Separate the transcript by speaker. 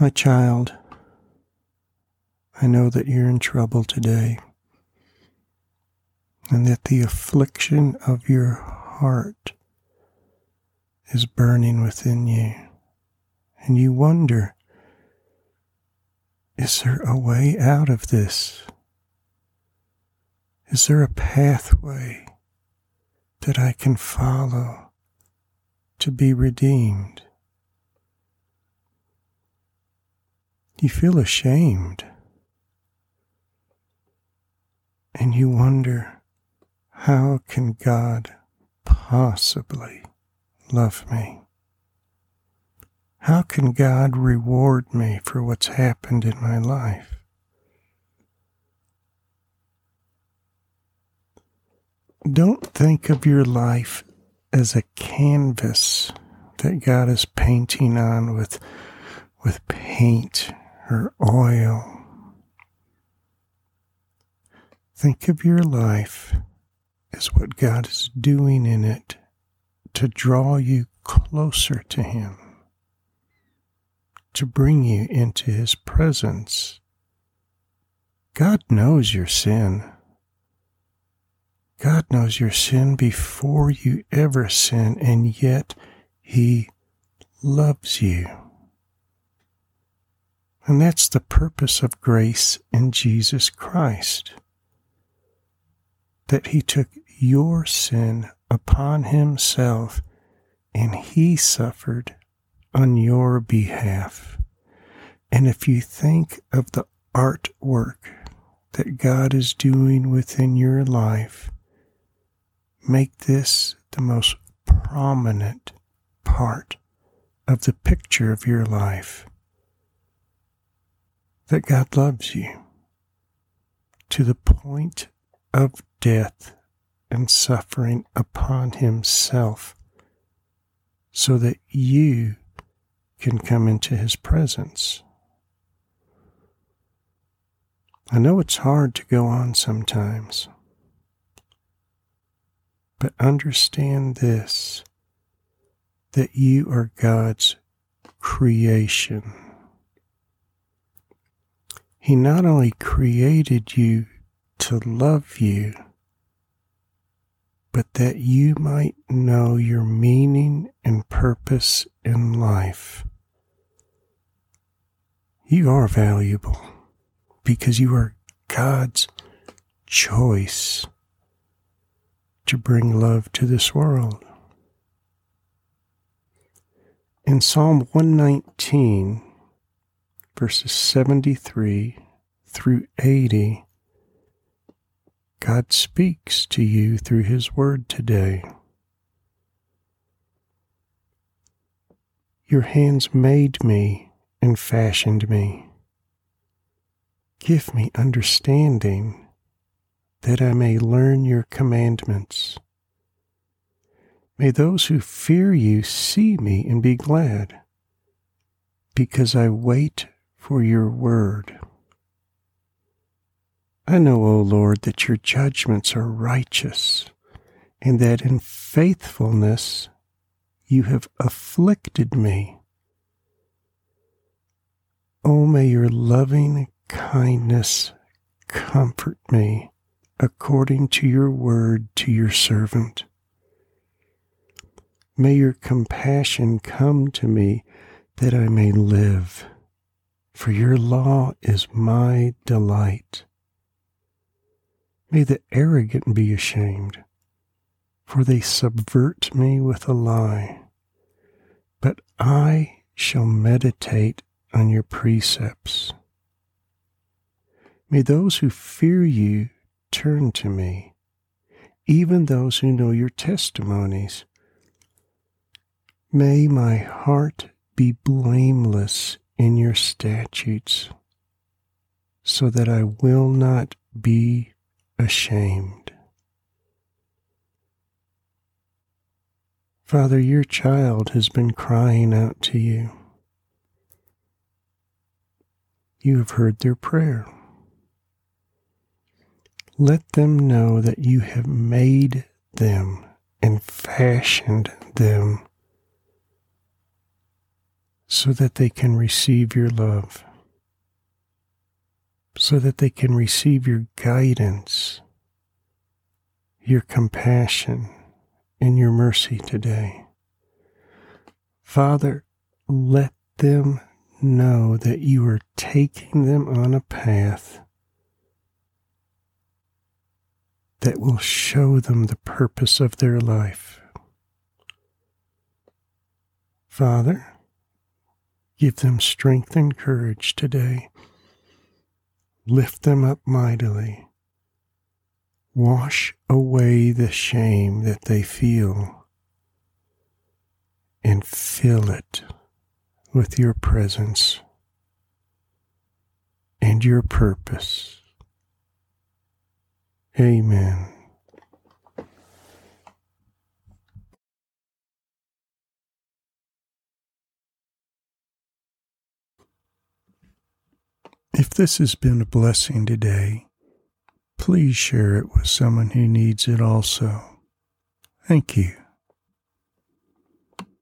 Speaker 1: My child, I know that you're in trouble today, and that the affliction of your heart is burning within you, and you wonder is there a way out of this? Is there a pathway that I can follow to be redeemed? You feel ashamed and you wonder, how can God possibly love me? How can God reward me for what's happened in my life? Don't think of your life as a canvas that God is painting on with, with paint or oil. Think of your life as what God is doing in it to draw you closer to Him to bring you into His presence. God knows your sin. God knows your sin before you ever sin, and yet He loves you. And that's the purpose of grace in Jesus Christ. That He took your sin upon Himself and He suffered on your behalf. And if you think of the artwork that God is doing within your life, make this the most prominent part of the picture of your life. That God loves you to the point of death and suffering upon Himself so that you can come into His presence. I know it's hard to go on sometimes, but understand this that you are God's creation. He not only created you to love you, but that you might know your meaning and purpose in life. You are valuable because you are God's choice to bring love to this world. In Psalm 119, verses 73 through 80, God speaks to you through His Word today. Your hands made me and fashioned me. Give me understanding that I may learn your commandments. May those who fear you see me and be glad, because I wait for your word. I know, O Lord, that your judgments are righteous, and that in faithfulness you have afflicted me. Oh, may your loving kindness comfort me according to your word to your servant. May your compassion come to me that I may live, for your law is my delight. May the arrogant be ashamed, for they subvert me with a lie. But I shall meditate on your precepts. May those who fear you turn to me, even those who know your testimonies. May my heart be blameless in your statutes, so that I will not be ashamed. Father, your child has been crying out to you. You have heard their prayer. Let them know that you have made them and fashioned them so that they can receive your love, so that they can receive your guidance, your compassion, and your mercy today. Father, let them know that you are taking them on a path that will show them the purpose of their life. Father, give them strength and courage today. Lift them up mightily. Wash away the shame that they feel and fill it with your presence and your purpose. Amen. If this has been a blessing today, please share it with someone who needs it also. Thank you.